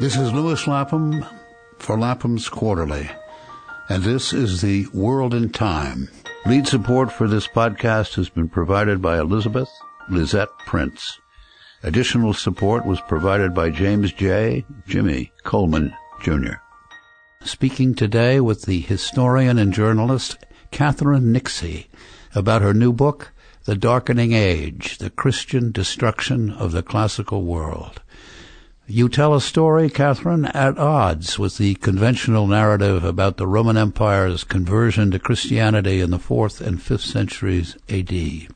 This is Lewis Lapham for Lapham's Quarterly, and this is the World in Time. Lead support for this podcast has been provided by Elizabeth Lisette Prince. Additional support was provided by James J. Jimmy Coleman, Jr. Speaking today with the historian and journalist Catherine Nixey about her new book, The Darkening Age, The Christian Destruction of the Classical World. You tell a story, Catherine, at odds with the conventional narrative about the Roman Empire's conversion to Christianity in the 4th and 5th centuries AD.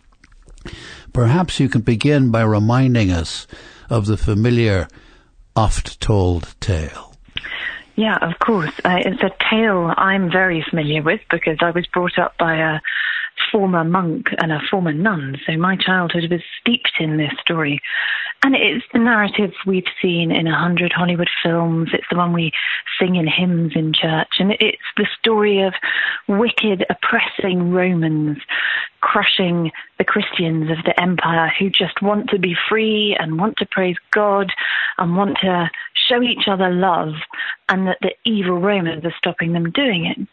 Perhaps you can begin by reminding us of the familiar, oft-told tale. Yeah, of course. Uh, it's a tale I'm very familiar with because I was brought up by a former monk and a former nun, so my childhood was steeped in this story. And it's the narrative we've seen in a hundred Hollywood films. It's the one we sing in hymns in church. And it's the story of wicked, oppressing Romans crushing the Christians of the empire who just want to be free and want to praise God and want to show each other love and that the evil Romans are stopping them doing it.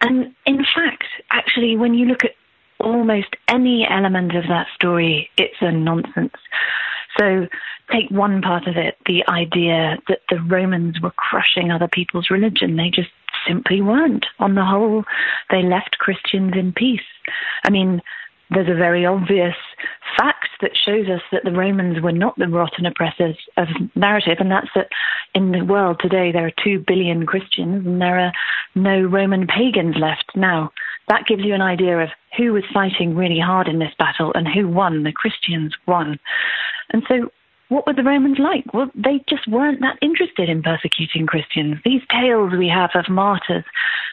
And in fact, actually, when you look at almost any element of that story, it's a nonsense. So take one part of it, the idea that the Romans were crushing other people's religion. They just simply weren't. On the whole, they left Christians in peace. I mean, there's a very obvious fact that shows us that the Romans were not the rotten oppressors of narrative, and that's that in the world today there are two billion Christians and there are no Roman pagans left now. That gives you an idea of who was fighting really hard in this battle and who won. The Christians won. And so what were the Romans like? Well, they just weren't that interested in persecuting Christians. These tales we have of martyrs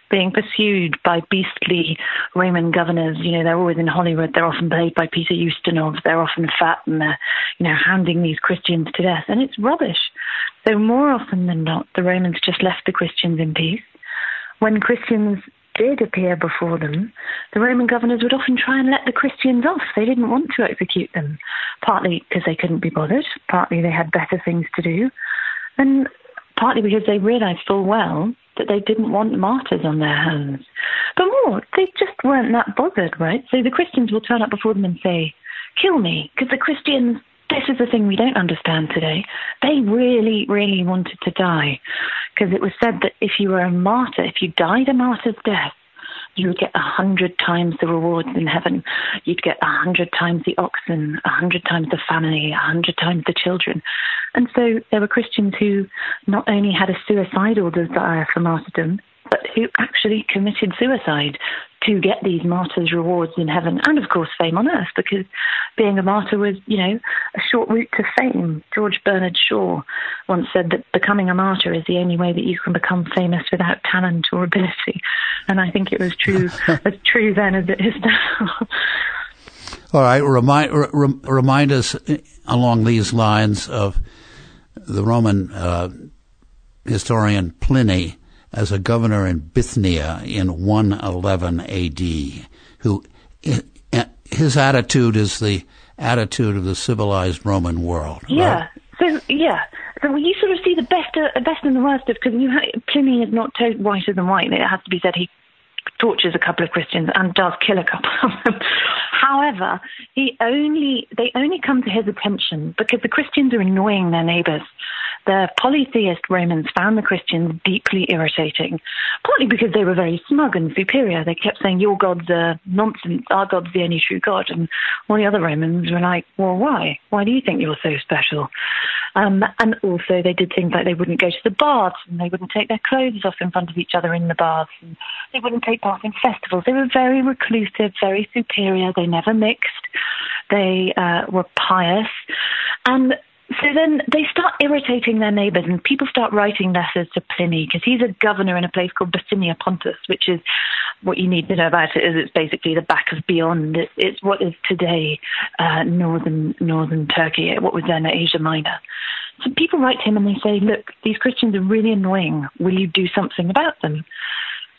being pursued by beastly Roman governors, you know, they're always in Hollywood. They're often played by Peter Ustinov. They're often fat and they're, you know, hounding these Christians to death. And it's rubbish. So more often than not, the Romans just left the Christians in peace. When Christians did appear before them, the Roman governors would often try and let the Christians off. They didn't want to execute them, partly because they couldn't be bothered, partly they had better things to do, and partly because they realized full well that they didn't want martyrs on their hands. But more, they just weren't that bothered, right? So the Christians will turn up before them and say, kill me, because the Christians this is the thing we don't understand today. They really, really wanted to die because it was said that if you were a martyr, if you died a martyr's death, you would get a hundred times the rewards in heaven. You'd get a hundred times the oxen, a hundred times the family, a hundred times the children. And so there were Christians who not only had a suicidal desire for martyrdom, but who actually committed suicide to get these martyrs' rewards in heaven and, of course, fame on earth, because being a martyr was, you know, a short route to fame. George Bernard Shaw once said that becoming a martyr is the only way that you can become famous without talent or ability. And I think it was true, as true then as it is now. All right, remind, re- remind us along these lines of the Roman uh, historian Pliny as a governor in Bithynia in 111 AD, who his attitude is the attitude of the civilized Roman world. Yeah. Right? So yeah. So you sort of see the best, uh, best and the worst of because Pliny is not whiter than white. It has to be said he tortures a couple of Christians and does kill a couple of them. However, he only they only come to his attention because the Christians are annoying their neighbors. The polytheist Romans found the Christians deeply irritating, partly because they were very smug and superior. They kept saying, Your God's are nonsense, our God's the only true God. And all the other Romans were like, Well, why? Why do you think you're so special? Um, and also, they did things like they wouldn't go to the baths and they wouldn't take their clothes off in front of each other in the baths. And they wouldn't take part in festivals. They were very reclusive, very superior. They never mixed. They uh, were pious. And so then they start irritating their neighbors, and people start writing letters to Pliny because he's a governor in a place called Bithynia Pontus, which is what you need to know about it is it's basically the back of beyond. It's what is today uh, northern northern Turkey, what was then Asia Minor. So people write to him and they say, "Look, these Christians are really annoying. Will you do something about them?"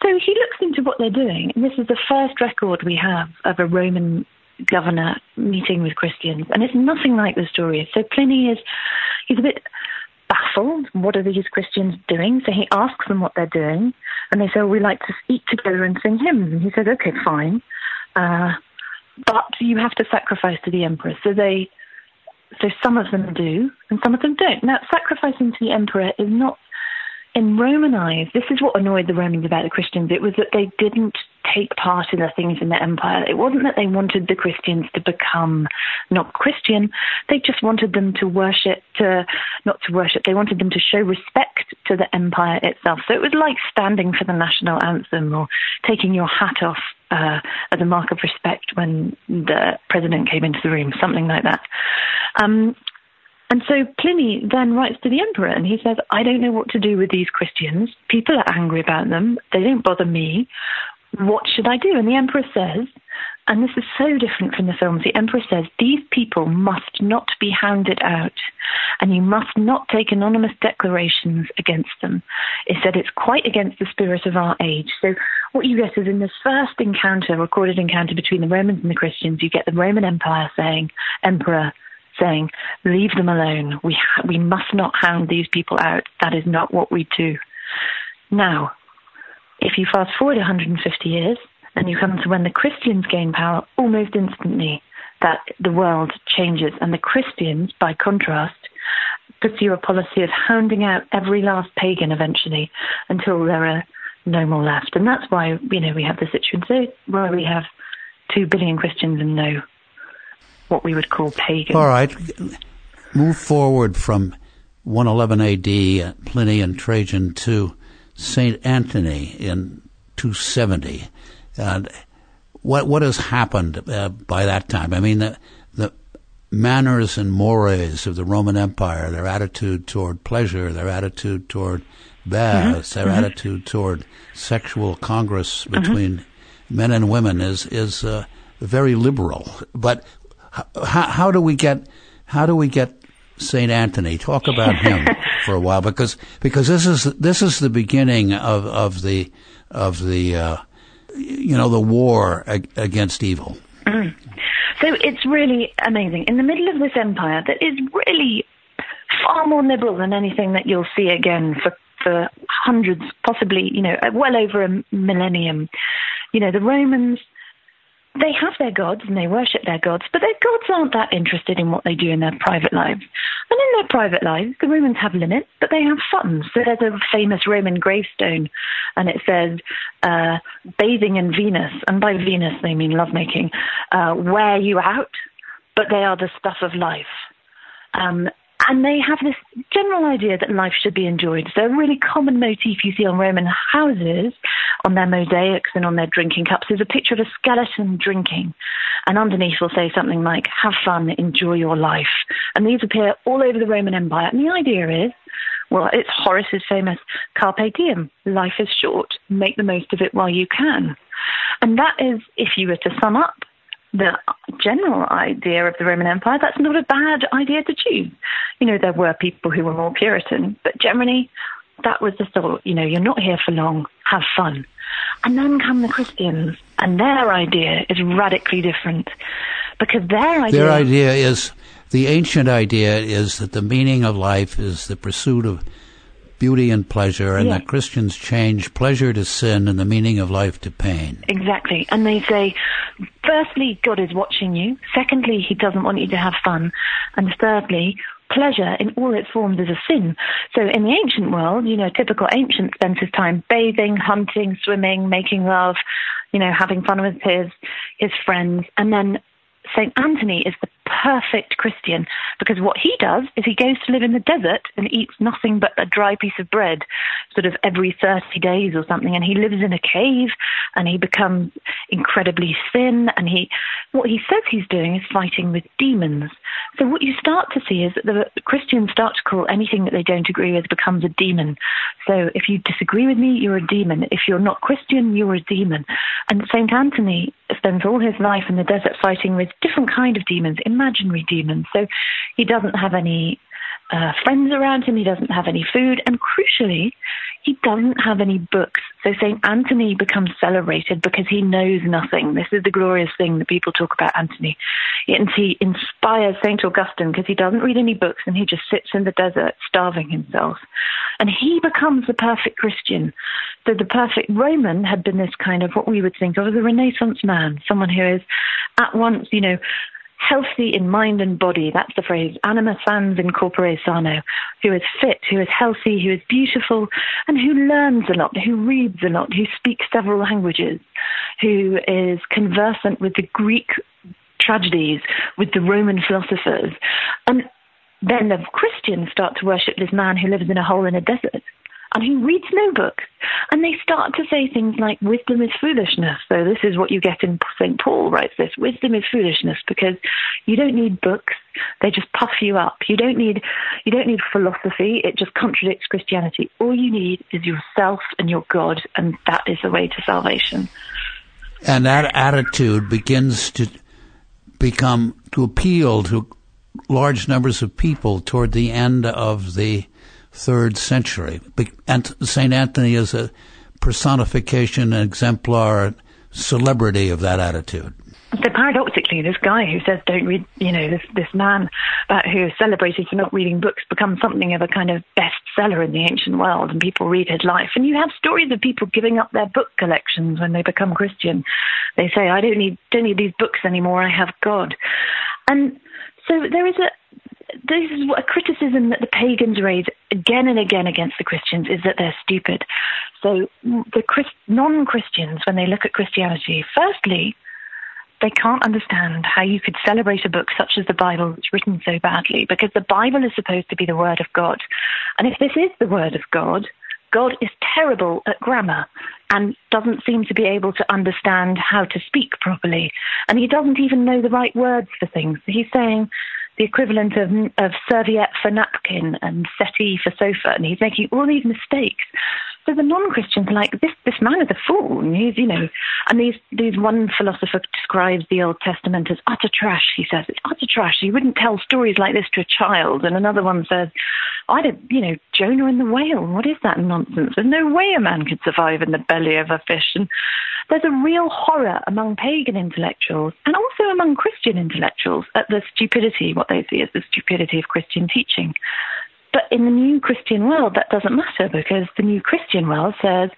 So he looks into what they're doing, and this is the first record we have of a Roman governor meeting with Christians, and it's nothing like the story. So Pliny is he's a bit baffled. What are these Christians doing? So he asks them what they're doing, and they say, well, "We like to eat together and sing hymns." And he says, "Okay, fine, uh, but you have to sacrifice to the emperor." So they, so some of them do, and some of them don't. Now, sacrificing to the emperor is not in Roman eyes, this is what annoyed the Romans about the Christians. It was that they didn't take part in the things in the empire. It wasn't that they wanted the Christians to become not Christian. They just wanted them to worship, to not to worship. They wanted them to show respect to the empire itself. So it was like standing for the national anthem or taking your hat off uh, as a mark of respect when the president came into the room, something like that. Um, and so Pliny then writes to the emperor and he says, I don't know what to do with these Christians. People are angry about them. They don't bother me. What should I do? And the emperor says, and this is so different from the films, the emperor says, these people must not be hounded out and you must not take anonymous declarations against them. He said it's quite against the spirit of our age. So what you get is in this first encounter, recorded encounter between the Romans and the Christians, you get the Roman Empire saying, Emperor, saying, leave them alone. We, ha- we must not hound these people out. That is not what we do. Now, if you fast forward 150 years and you come to when the Christians gain power almost instantly, that the world changes. And the Christians, by contrast, pursue a policy of hounding out every last pagan eventually until there are no more left. And that's why, you know, we have the situation where we have two billion Christians and no what we would call pagan. All right. Move forward from 111 AD, Pliny and Trajan, to St. Anthony in 270. And what, what has happened uh, by that time? I mean, the, the manners and mores of the Roman Empire, their attitude toward pleasure, their attitude toward baths, mm-hmm. their mm-hmm. attitude toward sexual congress between mm-hmm. men and women is is uh, very liberal. But how, how do we get how do we get Saint Anthony? Talk about him for a while because because this is this is the beginning of of the of the uh, you know the war ag- against evil. Mm. So it's really amazing. In the middle of this empire that is really far more liberal than anything that you'll see again for for hundreds, possibly you know well over a millennium. You know the Romans they have their gods and they worship their gods, but their gods aren't that interested in what they do in their private lives. And in their private lives, the Romans have limits, but they have fun. So there's a famous Roman gravestone, and it says, uh, bathing in Venus, and by Venus they mean lovemaking, uh, wear you out, but they are the stuff of life. Um, and they have this general idea that life should be enjoyed. So a really common motif you see on Roman houses, on their mosaics and on their drinking cups, is a picture of a skeleton drinking. And underneath will say something like, have fun, enjoy your life. And these appear all over the Roman Empire. And the idea is, well, it's Horace's famous carpe diem. Life is short. Make the most of it while you can. And that is, if you were to sum up the general idea of the Roman Empire, that's not a bad idea to choose. You know, there were people who were more Puritan, but generally that was the thought, you know, you're not here for long, have fun. And then come the Christians, and their idea is radically different because their idea. Their idea is the ancient idea is that the meaning of life is the pursuit of beauty and pleasure, and yeah. that Christians change pleasure to sin and the meaning of life to pain. Exactly. And they say, firstly, God is watching you. Secondly, He doesn't want you to have fun. And thirdly, pleasure in all its forms is a sin. So in the ancient world, you know, typical ancient spends his time bathing, hunting, swimming, making love, you know, having fun with his his friends, and then St. Anthony is the perfect Christian because what he does is he goes to live in the desert and eats nothing but a dry piece of bread sort of every 30 days or something and he lives in a cave and he becomes incredibly thin and he what he says he's doing is fighting with demons. So what you start to see is that the Christians start to call anything that they don't agree with becomes a demon. So if you disagree with me you're a demon. If you're not Christian you're a demon. And St Anthony spends all his life in the desert fighting with different kind of demons imaginary demons. So he doesn't have any uh, friends around him. He doesn't have any food. And crucially, he doesn't have any books. So St. Anthony becomes celebrated because he knows nothing. This is the glorious thing that people talk about Anthony. And he inspires St. Augustine because he doesn't read any books and he just sits in the desert starving himself. And he becomes the perfect Christian. So the perfect Roman had been this kind of what we would think of as a Renaissance man, someone who is at once, you know, healthy in mind and body. That's the phrase, anima sans in corpore sano, who is fit, who is healthy, who is beautiful, and who learns a lot, who reads a lot, who speaks several languages, who is conversant with the Greek tragedies, with the Roman philosophers. And then the Christians start to worship this man who lives in a hole in a desert and who reads no books. And they start to say things like, wisdom is foolishness. So this is what you get in St. Paul writes this, wisdom is foolishness because you don't need books. They just puff you up. You don't need, you don't need philosophy. It just contradicts Christianity. All you need is yourself and your God. And that is the way to salvation. And that attitude begins to become, to appeal to large numbers of people toward the end of the third century. And St. Anthony is a personification, an exemplar, celebrity of that attitude. So paradoxically, this guy who says don't read, you know, this this man who is celebrated for not reading books becomes something of a kind of bestseller in the ancient world, and people read his life. And you have stories of people giving up their book collections when they become Christian. They say, "I don't need don't need these books anymore. I have God." And so there is a this is a criticism that the pagans raise again and again against the Christians is that they're stupid. So the Christ- non-Christians, when they look at Christianity, firstly, they can't understand how you could celebrate a book such as the Bible that's written so badly, because the Bible is supposed to be the Word of God. And if this is the Word of God, God is terrible at grammar and doesn't seem to be able to understand how to speak properly. And he doesn't even know the right words for things. He's saying, the equivalent of, of serviette for napkin and settee for sofa, and he's making all these mistakes. So the non-Christians are like, this, this man is a fool. And he's, you know, and these, these one philosopher describes the Old Testament as utter trash. He says, it's utter trash. You wouldn't tell stories like this to a child. And another one says, I don't, you know, Jonah and the whale. What is that nonsense? There's no way a man could survive in the belly of a fish. And there's a real horror among pagan intellectuals and also among Christian intellectuals at the stupidity, what they see as the stupidity of Christian teaching. But in the new Christian world, that doesn't matter because the new Christian world says,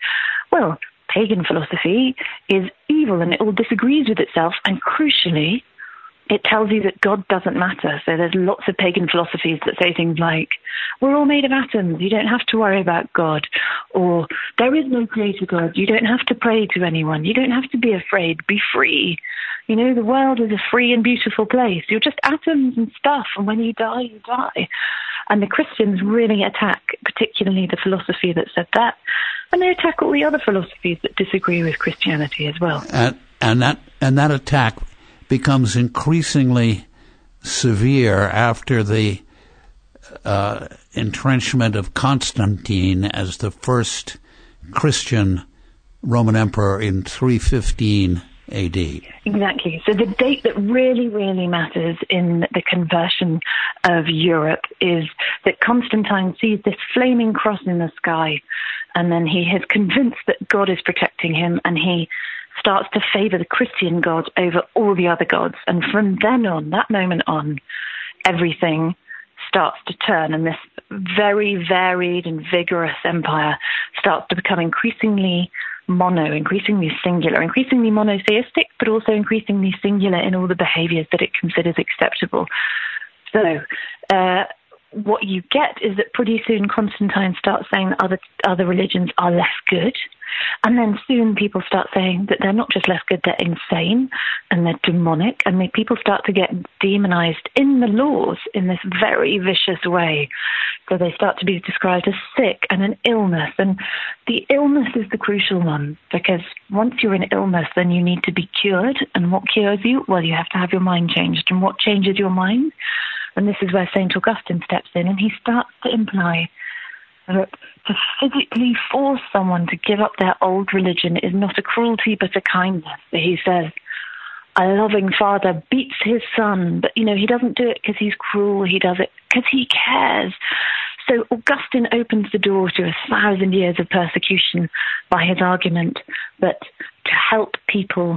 well, pagan philosophy is evil and it all disagrees with itself. And crucially, it tells you that God doesn't matter. So there's lots of pagan philosophies that say things like, we're all made of atoms, you don't have to worry about God. Or there is no creator God, you don't have to pray to anyone, you don't have to be afraid, be free. You know, the world is a free and beautiful place. You're just atoms and stuff, and when you die, you die. And the Christians really attack, particularly the philosophy that said that. And they attack all the other philosophies that disagree with Christianity as well. And, and that and that attack becomes increasingly severe after the uh, entrenchment of Constantine as the first Christian Roman emperor in 315 AD. Exactly. So the date that really, really matters in the conversion of Europe is that Constantine sees this flaming cross in the sky, and then he is convinced that God is protecting him, and he starts to favor the Christian God over all the other gods. And from then on, that moment on, everything starts to turn, and this very varied and vigorous empire starts to become increasingly mono, increasingly singular, increasingly monotheistic, but also increasingly singular in all the behaviors that it considers acceptable. So, uh, what you get is that pretty soon Constantine starts saying that other other religions are less good, and then soon people start saying that they're not just less good, they're insane and they're demonic, and the people start to get demonized in the laws in this very vicious way. So they start to be described as sick and an illness, and the illness is the crucial one because once you're in illness, then you need to be cured, and what cures you? Well, you have to have your mind changed, and what changes your mind? And this is where St. Augustine steps in and he starts to imply that to physically force someone to give up their old religion is not a cruelty but a kindness. He says, a loving father beats his son, but you know, he doesn't do it because he's cruel, he does it because he cares. So Augustine opens the door to a thousand years of persecution by his argument that to help people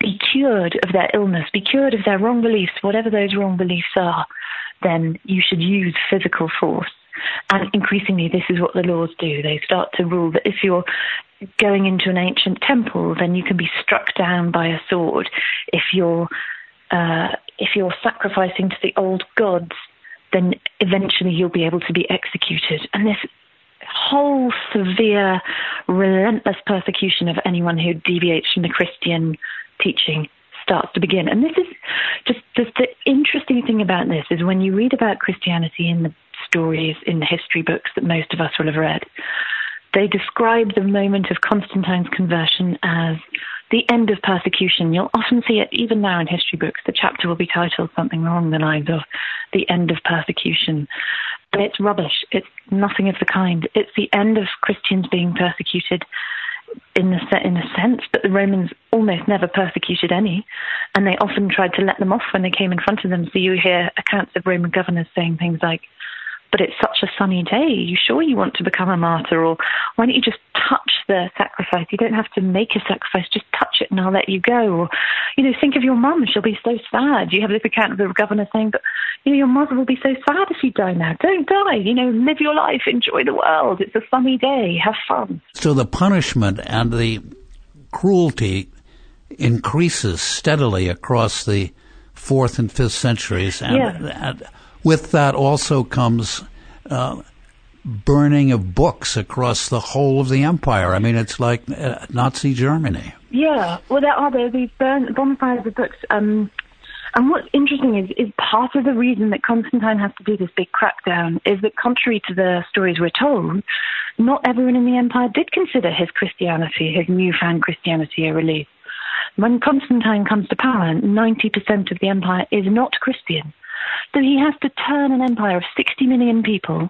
be cured of their illness, be cured of their wrong beliefs, whatever those wrong beliefs are, then you should use physical force. And increasingly, this is what the laws do. They start to rule that if you're going into an ancient temple, then you can be struck down by a sword. If you're uh, if you're sacrificing to the old gods, then eventually you'll be able to be executed. And this whole severe, relentless persecution of anyone who deviates from the Christian teaching starts to begin. And this is just, just the interesting thing about this is when you read about Christianity in the stories in the history books that most of us will have read, they describe the moment of Constantine's conversion as the end of persecution. You'll often see it even now in history books. The chapter will be titled something along the lines of the end of persecution. But it's rubbish. It's nothing of the kind. It's the end of Christians being persecuted in the in a sense, but the Romans almost never persecuted any, and they often tried to let them off when they came in front of them. So you hear accounts of Roman governors saying things like, but it's such a sunny day. Are you sure you want to become a martyr? Or why don't you just touch the sacrifice? You don't have to make a sacrifice, just touch it and I'll let you go. Or, you know, think of your mum. She'll be so sad. You have this account of the governor saying, but, you know, your mother will be so sad if you die now. Don't die. You know, live your life. Enjoy the world. It's a sunny day. Have fun. So the punishment and the cruelty increases steadily across the fourth and fifth centuries. And, yeah. and with that also comes uh, burning of books across the whole of the empire. I mean, it's like uh, Nazi Germany. Yeah, well, there are there these burn, bonfires of books. Um, and what's interesting is, is part of the reason that Constantine has to do this big crackdown is that, contrary to the stories we're told, not everyone in the empire did consider his Christianity, his newfound Christianity, a relief. When Constantine comes to power, 90% of the empire is not Christian. So he has to turn an empire of 60 million people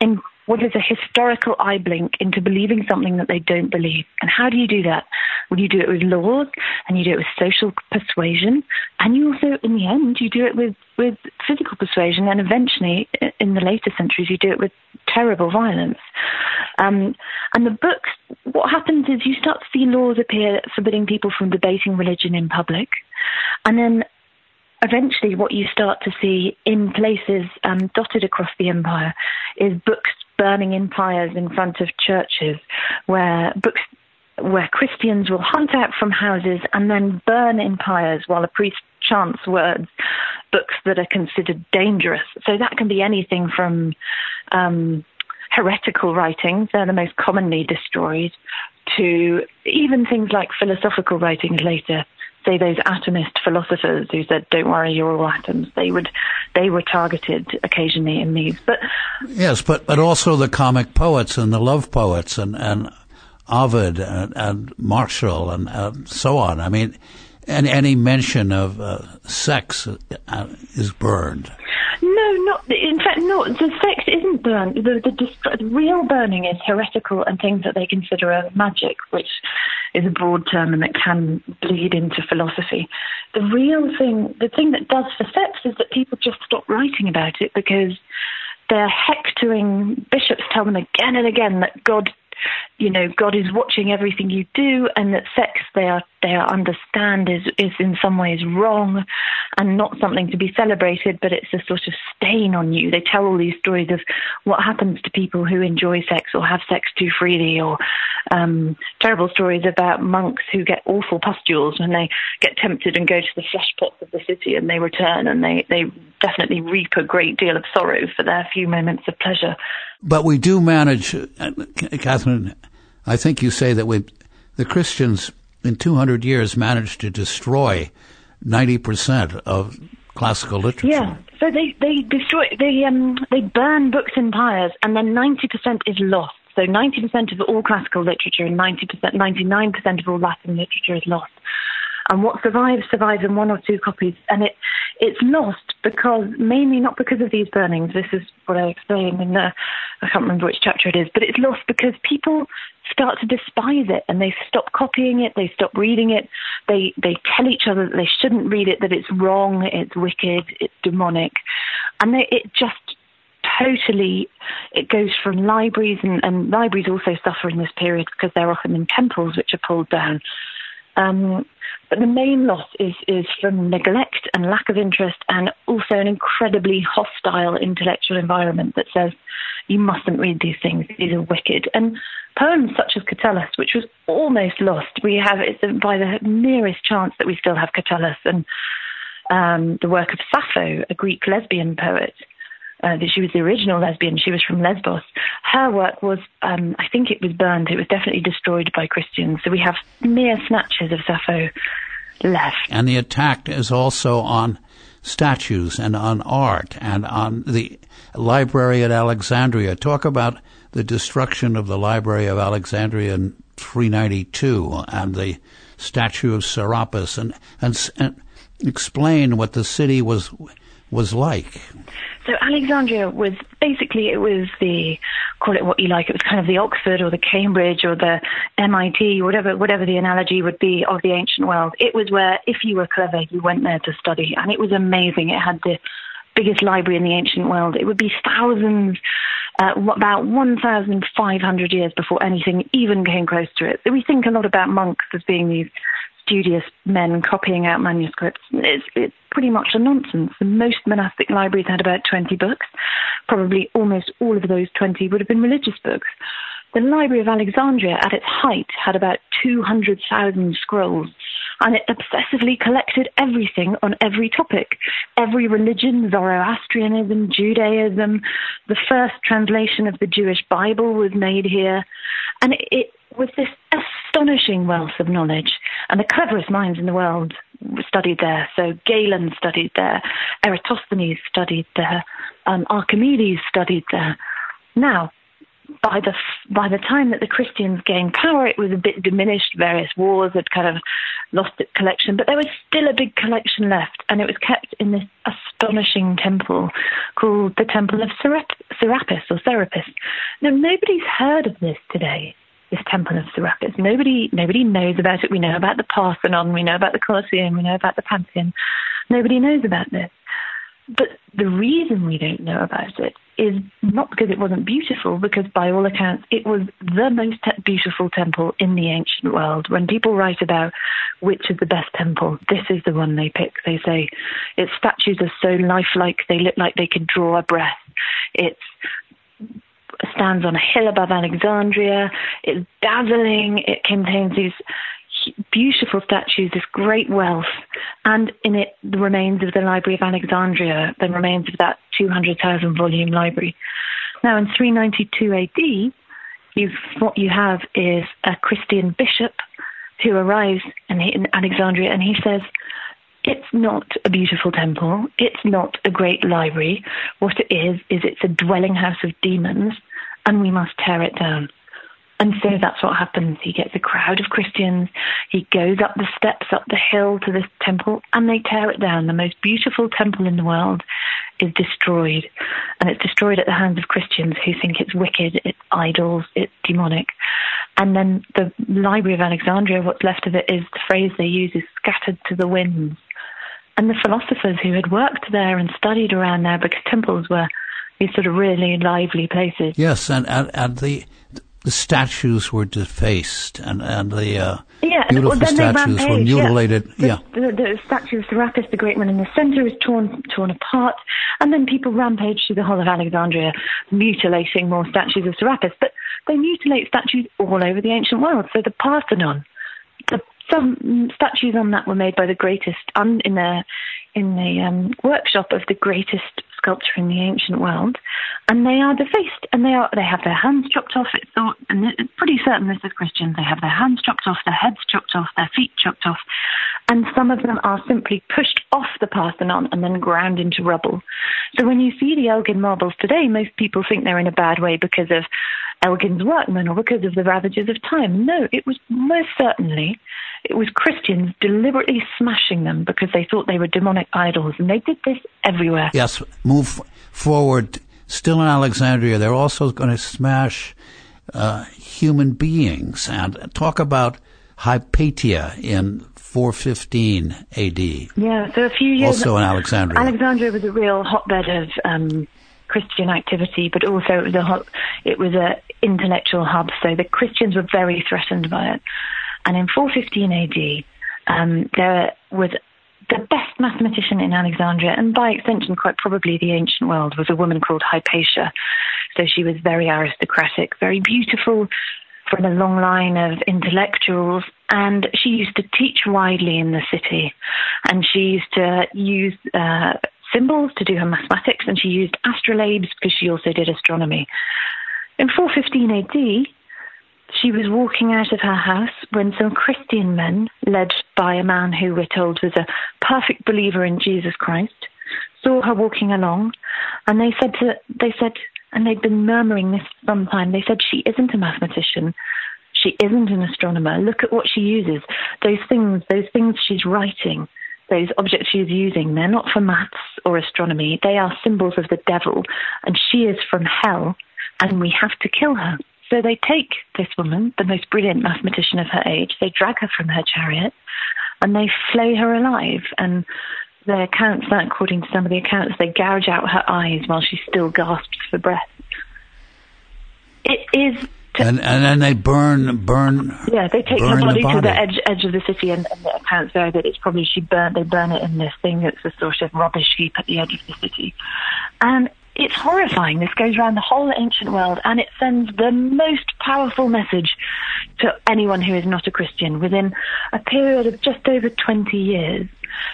in what is a historical eye blink into believing something that they don't believe. And how do you do that? Well, you do it with laws and you do it with social persuasion. And you also, in the end, you do it with, with physical persuasion. And eventually, in the later centuries, you do it with terrible violence. Um, and the books, what happens is you start to see laws appear forbidding people from debating religion in public. And then eventually what you start to see in places um, dotted across the empire is books burning in pyres in front of churches where books where Christians will hunt out from houses and then burn in pyres while a priest chants words, books that are considered dangerous. So that can be anything from um, heretical writings, they're the most commonly destroyed, to even things like philosophical writings later say those atomist philosophers who said, "Don't worry, you're all atoms." They would, they were targeted occasionally in these. But yes, but but also the comic poets and the love poets and and Ovid and, and Martial and uh, so on. I mean, and any mention of uh, sex uh, is burned. No, not in fact. No, the sex isn't burned. The, the, the real burning is heretical and things that they consider a magic, which is a broad term and that can bleed into philosophy. The real thing, the thing that does for sex, is that people just stop writing about it because they're hectoring bishops tell them again and again that God you know, God is watching everything you do, and that sex they are they are understand is is in some ways wrong, and not something to be celebrated, but it's a sort of stain on you. They tell all these stories of what happens to people who enjoy sex or have sex too freely, or um, terrible stories about monks who get awful pustules when they get tempted and go to the flesh pots of the city, and they return and they they definitely reap a great deal of sorrow for their few moments of pleasure. But we do manage, uh, Catherine. I think you say that we, the Christians, in 200 years, managed to destroy 90% of classical literature. Yeah. So they, they destroy, they, um, they burn books in pyres, and then 90% is lost. So 90% of all classical literature and 90%, 99% of all Latin literature is lost. And what survives survives in one or two copies, and it it's lost because mainly not because of these burnings. This is what I explained in the I can't remember which chapter it is, but it's lost because people start to despise it and they stop copying it, they stop reading it, they they tell each other that they shouldn't read it, that it's wrong, it's wicked, it's demonic, and they, it just totally, it goes from libraries, and, and libraries also suffer in this period because they're often in temples which are pulled down. Um, but the main loss is, is from neglect and lack of interest, and also an incredibly hostile intellectual environment that says you mustn't read these things; these are wicked. And poems such as Catullus, which was almost lost, we have it's by the merest chance that we still have Catullus and um, the work of Sappho, a Greek lesbian poet. Uh, she was the original lesbian. She was from Lesbos. Her work was, um, I think it was burned. It was definitely destroyed by Christians. So we have mere snatches of Sappho left. And the attack is also on statues and on art and on the library at Alexandria. Talk about the destruction of the library of Alexandria in 392 and the statue of Serapis and, and, and explain what the city was was like. So Alexandria was basically it was the call it what you like. It was kind of the Oxford or the Cambridge or the MIT, whatever whatever the analogy would be of the ancient world. It was where if you were clever, you went there to study, and it was amazing. It had the biggest library in the ancient world. It would be thousands, uh, about 1,500 years before anything even came close to it. So we think a lot about monks as being these studious men copying out manuscripts. It's, it's pretty much a nonsense. The Most monastic libraries had about 20 books. Probably almost all of those 20 would have been religious books. The Library of Alexandria, at its height, had about 200,000 scrolls, and it obsessively collected everything on every topic. Every religion, Zoroastrianism, Judaism, the first translation of the Jewish Bible was made here, and it, it was this astonishing wealth of knowledge, and the cleverest minds in the world studied there. So Galen studied there, Eratosthenes studied there, um, Archimedes studied there. Now, by the by the time that the Christians gained power, it was a bit diminished. Various wars had kind of lost its collection, but there was still a big collection left, and it was kept in this astonishing temple called the Temple of Serapis or Serapis. Now nobody's heard of this today this temple of Serapis. Nobody, nobody knows about it. We know about the Parthenon, we know about the Colosseum, we know about the Pantheon. Nobody knows about this. But the reason we don't know about it is not because it wasn't beautiful, because by all accounts, it was the most te- beautiful temple in the ancient world. When people write about which is the best temple, this is the one they pick. They say its statues are so lifelike, they look like they could draw a breath. It's stands on a hill above Alexandria. It's dazzling. It contains these beautiful statues, this great wealth, and in it the remains of the Library of Alexandria, the remains of that 200,000 volume library. Now, in 392 AD, you've, what you have is a Christian bishop who arrives in, in Alexandria and he says, it's not a beautiful temple. It's not a great library. What it is, is it's a dwelling house of demons and we must tear it down. And so that's what happens. He gets a crowd of Christians. He goes up the steps, up the hill to this temple, and they tear it down. The most beautiful temple in the world is destroyed. And it's destroyed at the hands of Christians who think it's wicked, it's idols, it's demonic. And then the Library of Alexandria, what's left of it is the phrase they use is scattered to the winds. And the philosophers who had worked there and studied around there, because temples were these sort of really lively places. Yes, and, and, and the the statues were defaced and and the uh, yeah, beautiful well, statues were mutilated. Yeah, the, yeah. The, the, statue of Serapis, the great one in the centre, is torn torn apart, and then people rampage through the whole of Alexandria, mutilating more statues of Serapis. But they mutilate statues all over the ancient world. So the Parthenon, the, some statues on that were made by the greatest un, in the in the um, workshop of the greatest sculpture in the ancient world, and they are defaced, and they are they have their hands chopped off. It's thought, and it's pretty certain this is Christian. They have their hands chopped off, their heads chopped off, their feet chopped off, and some of them are simply pushed off the Parthenon and then ground into rubble. So when you see the Elgin marbles today, most people think they're in a bad way because of Elgin's workmen or because of the ravages of time. No, it was most certainly it was Christians deliberately smashing them because they thought they were demonic idols, and they did this everywhere. Yes, move forward. Still in Alexandria, they're also going to smash uh, human beings and talk about Hypatia in 415 AD. Yeah, so a few years also in Alexandria. Alexandria was a real hotbed of um, Christian activity, but also it was a it was a intellectual hub. So the Christians were very threatened by it. And in 415 AD, um, there was the best mathematician in Alexandria, and by extension, quite probably the ancient world, was a woman called Hypatia. So she was very aristocratic, very beautiful, from a long line of intellectuals, and she used to teach widely in the city. And she used to use uh, symbols to do her mathematics, and she used astrolabes because she also did astronomy. In 415 AD, she was walking out of her house when some Christian men, led by a man who we're told was a perfect believer in Jesus Christ, saw her walking along, and they said to, they said, and they'd been murmuring this for some time. They said she isn't a mathematician. She isn't an astronomer. Look at what she uses. Those things, those things she's writing, those objects she's using, they're not for maths or astronomy. They are symbols of the devil, and she is from hell, and we have to kill her. So they take this woman, the most brilliant mathematician of her age, they drag her from her chariot, and they flay her alive. And the accounts, that according to some of the accounts, they gouge out her eyes while she still gasps for breath. It is to, and and then they burn burn. Yeah, they take her body, body, to the edge edge of the city, and, and the accounts vary that it's probably she burnt. They burn it in this thing that's a sort of rubbish heap at the edge of the city, and it's horrifying. This goes around the whole ancient world, and it sends the most powerful message to anyone who is not a Christian. Within a period of just over twenty years,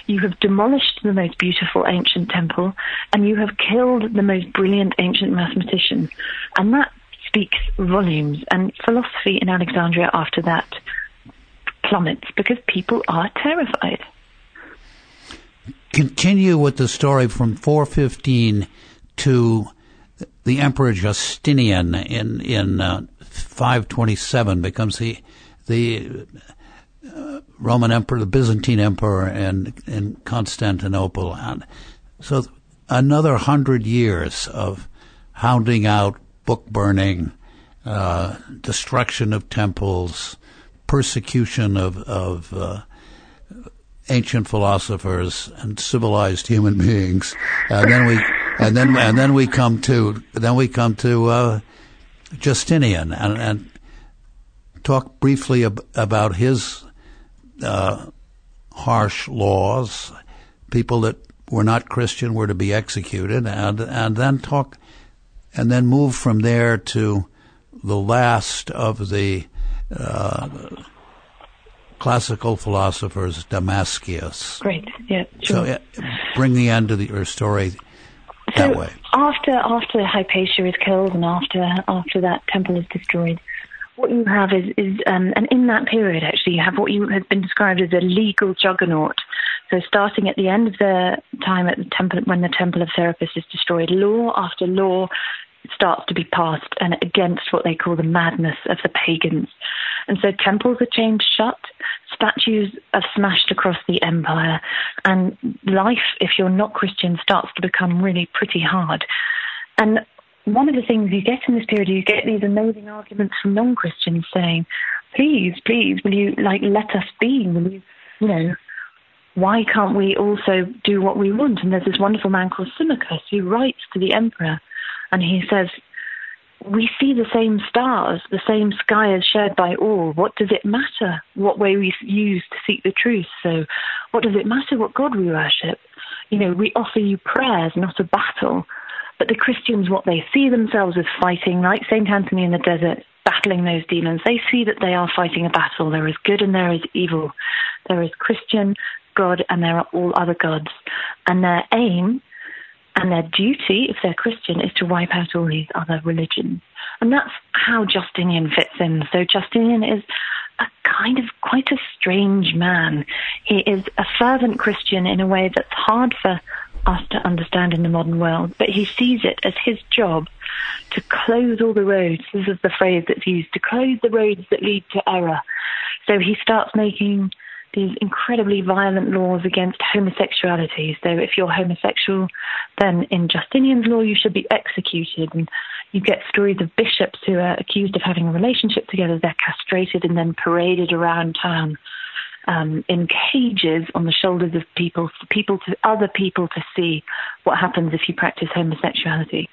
you have demolished the most beautiful ancient temple, and you have killed the most brilliant ancient mathematician, and that speaks volumes. And philosophy in Alexandria after that plummets because people are terrified. Continue with the story from 415 to the Emperor Justinian in in uh, 527 becomes the the uh, Roman Emperor, the Byzantine Emperor, in in Constantinople, and so another hundred years of hounding out book burning, uh, destruction of temples, persecution of, of uh, ancient philosophers and civilized human beings, and then we and then and then we come to then we come to uh, Justinian and, and talk briefly ab- about his uh, harsh laws. People that were not Christian were to be executed, and and then talk and then move from there to the last of the uh, classical philosophers, Damascius. Great, yeah, sure. So yeah, bring the end of the, your story that so way. After after Hypatia is killed and after after that temple is destroyed, what you have is, is um, and in that period actually you have what you has been described as a legal juggernaut. So starting at the end of the time at the temple when the temple of Serapis is destroyed, law after law starts to be passed and against what they call the madness of the pagans. And so temples are chained shut, statues are smashed across the empire, and life, if you're not Christian, starts to become really pretty hard. And one of the things you get in this period, is you get these amazing arguments from non-Christians saying, "Please, please, will you like let us be? Will you, you know, why can't we also do what we want?" And there's this wonderful man called Symmachus who writes to the emperor and he says, we see the same stars, the same sky is shared by all. What does it matter what way we use to seek the truth? So, what does it matter what God we worship? You know, we offer you prayers, not a battle. But the Christians, what they see themselves as fighting, like St. Anthony in the desert, battling those demons, they see that they are fighting a battle. There is good and there is evil. There is Christian, God, and there are all other gods. And their aim and their duty, if they're Christian, is to wipe out all these other religions. And that's how Justinian fits in. So Justinian is a kind of quite a strange man. He is a fervent Christian in a way that's hard for us to understand in the modern world, but he sees it as his job to close all the roads. This is the phrase that's used to close the roads that lead to error. So he starts making these incredibly violent laws against homosexuality. So if you're homosexual, then in Justinian's law you should be executed. And you get stories of bishops who are accused of having a relationship together. They're castrated and then paraded around town. um, in cages on the shoulders of people people to other people to see what happens if you practice homosexuality.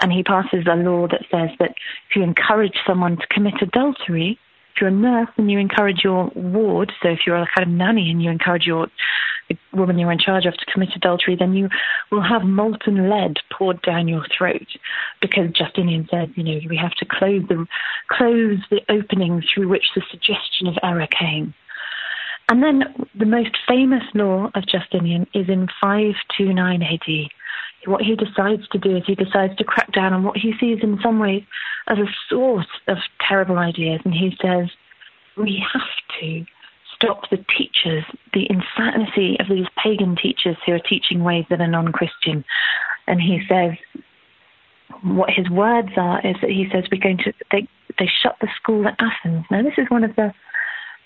And he passes a law that says that if you encourage someone to commit adultery, you're a nurse and you encourage your ward, so if you're a kind of nanny and you encourage your woman you're in charge of to commit adultery, then you will have molten lead poured down your throat because Justinian said, you know, we have to close the close the opening through which the suggestion of error came. And then the most famous law of Justinian is in 529 AD. What he decides to do is he decides to crack down on what he sees in some ways as a source of terrible ideas. And he says, we have to stop the teachers, the insanity of these pagan teachers who are teaching ways that are non Christian. And he says, what his words are is that he says we're going to, they, they shut the school at Athens. Now, this is one of the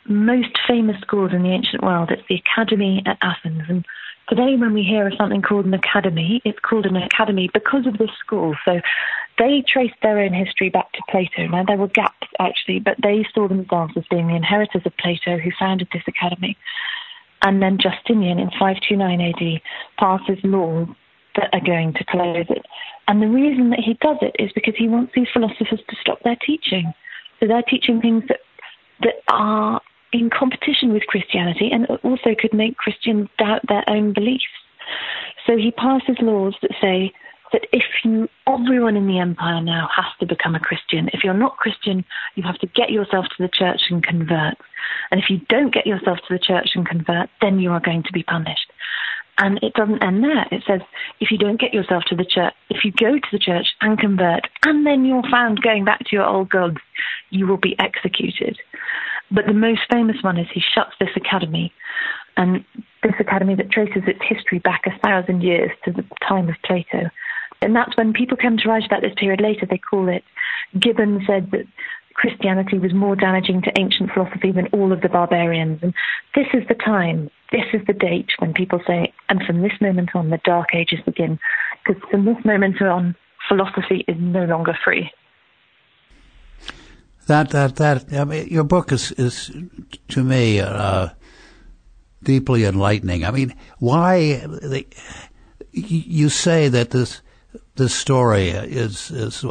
most famous schools in the ancient world. It's the Academy at Athens. And today, when we hear of something called an academy, it's called an academy because of this school. So they traced their own history back to Plato. Now, there were gaps, actually, but they saw themselves as being the inheritors of Plato who founded this academy. And then Justinian in 529 AD passes laws that are going to close it. And the reason that he does it is because he wants these philosophers to stop their teaching. So they're teaching things that that are in competition with Christianity and also could make Christians doubt their own beliefs. So he passes laws that say that if you, everyone in the empire now has to become a Christian. If you're not Christian, you have to get yourself to the church and convert. And if you don't get yourself to the church and convert, then you are going to be punished. And it doesn't end there. It says if you don't get yourself to the church, if you go to the church and convert, and then you're found going back to your old gods, you will be executed. But the most famous one is he shuts this academy, and this academy that traces its history back a thousand years to the time of Plato. And that's when people come to write about this period later, they call it Gibbon said that Christianity was more damaging to ancient philosophy than all of the barbarians. And this is the time, this is the date when people say, and from this moment on, the Dark Ages begin. Because from this moment on, philosophy is no longer free that that that I mean, your book is is to me uh, deeply enlightening. I mean, why the, you say that this this story is is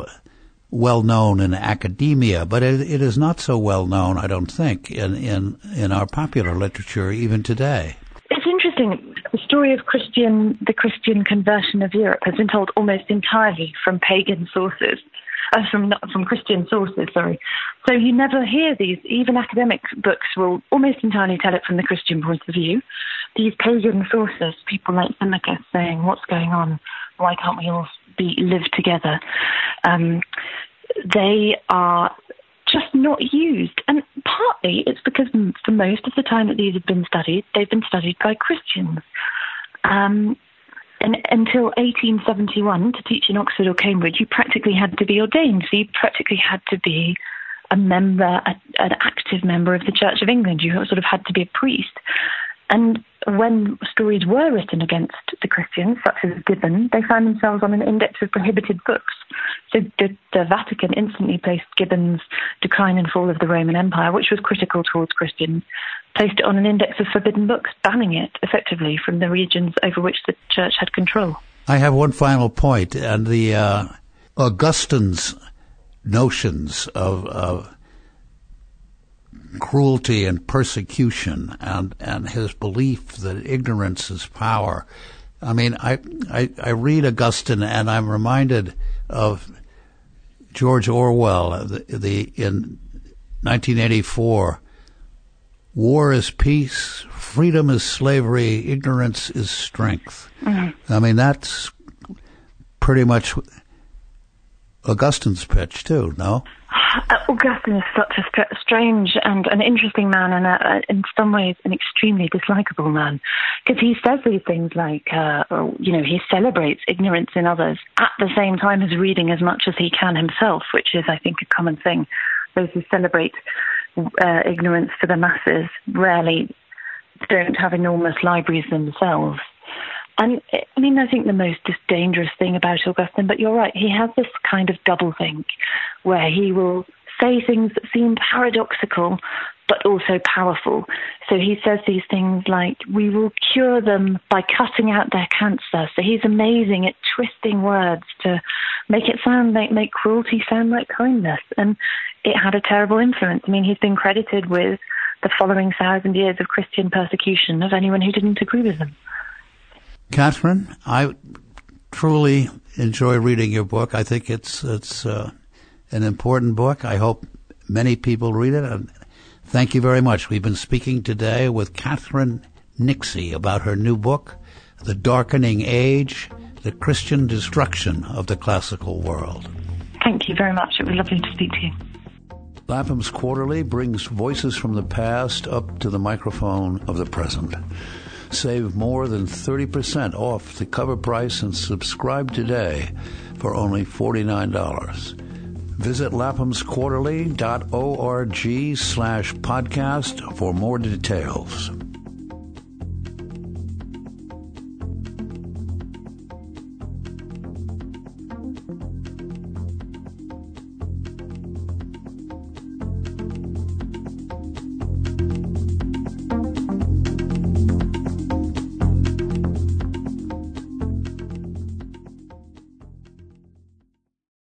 well known in academia, but it, it is not so well known, I don't think, in in in our popular literature even today. It's interesting. The story of Christian the Christian conversion of Europe has been told almost entirely from pagan sources uh, from from Christian sources. Sorry. So you never hear these. Even academic books will almost entirely tell it from the Christian point of view. These pagan sources, people like Seneca saying, "What's going on? Why can't we all be live together?" Um, they are just not used. And partly it's because for most of the time that these have been studied, they've been studied by Christians. Um, and until 1871, to teach in Oxford or Cambridge, you practically had to be ordained. So you practically had to be a member, a, an active member of the Church of England. You sort of had to be a priest. And when stories were written against the Christians, such as Gibbon, they found themselves on an index of prohibited books. So the, the, Vatican instantly placed Gibbon's Decline and Fall of the Roman Empire, which was critical towards Christians, placed it on an index of forbidden books, banning it effectively from the regions over which the church had control. I have one final point, and the uh, Augustine's notions of, of cruelty and persecution and, and his belief that ignorance is power. I mean, I, I, I read Augustine and I'm reminded of George Orwell, the, the in 1984, war is peace, freedom is slavery, ignorance is strength. Mm-hmm. I mean, that's pretty much Augustine's pitch too, no? Uh, Augustine is such a st- strange and an interesting man, and a, in some ways an extremely dislikable man, because he says these things like, uh, you know, he celebrates ignorance in others at the same time as reading as much as he can himself, which is, I think, a common thing. Those who celebrate uh, ignorance for the masses rarely don't have enormous libraries themselves. And I mean, I think the most dangerous thing about Augustine, but you're right, he has this kind of double think where he will say things that seem paradoxical, but also powerful. So he says these things like, we will cure them by cutting out their cancer. So he's amazing at twisting words to make it sound like, make cruelty sound like kindness. And it had a terrible influence. I mean, he's been credited with the following thousand years of Christian persecution of anyone who didn't agree with them. Catherine, I truly enjoy reading your book. I think it's it's uh, an important book. I hope many people read it. And thank you very much. We've been speaking today with Catherine Nixey about her new book, The Darkening Age: The Christian Destruction of the Classical World. Thank you very much. It was lovely to speak to you. Lapham's Quarterly brings voices from the past up to the microphone of the present. Save more than 30% off the cover price and subscribe today for only $49. Visit laphamsquarterly.org slash podcast for more details.